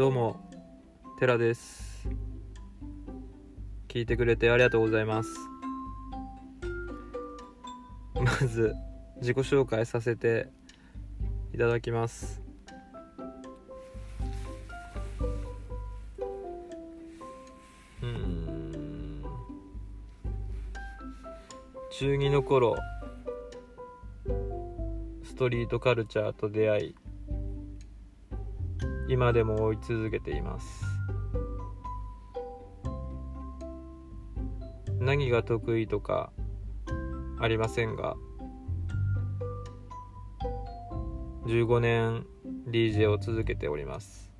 どうも寺です。聞いてくれてありがとうございます。まず自己紹介させていただきます。うん。中2の頃ストリートカルチャーと出会い今でも追い続けています。何が得意とかありませんが15年 DJ を続けております。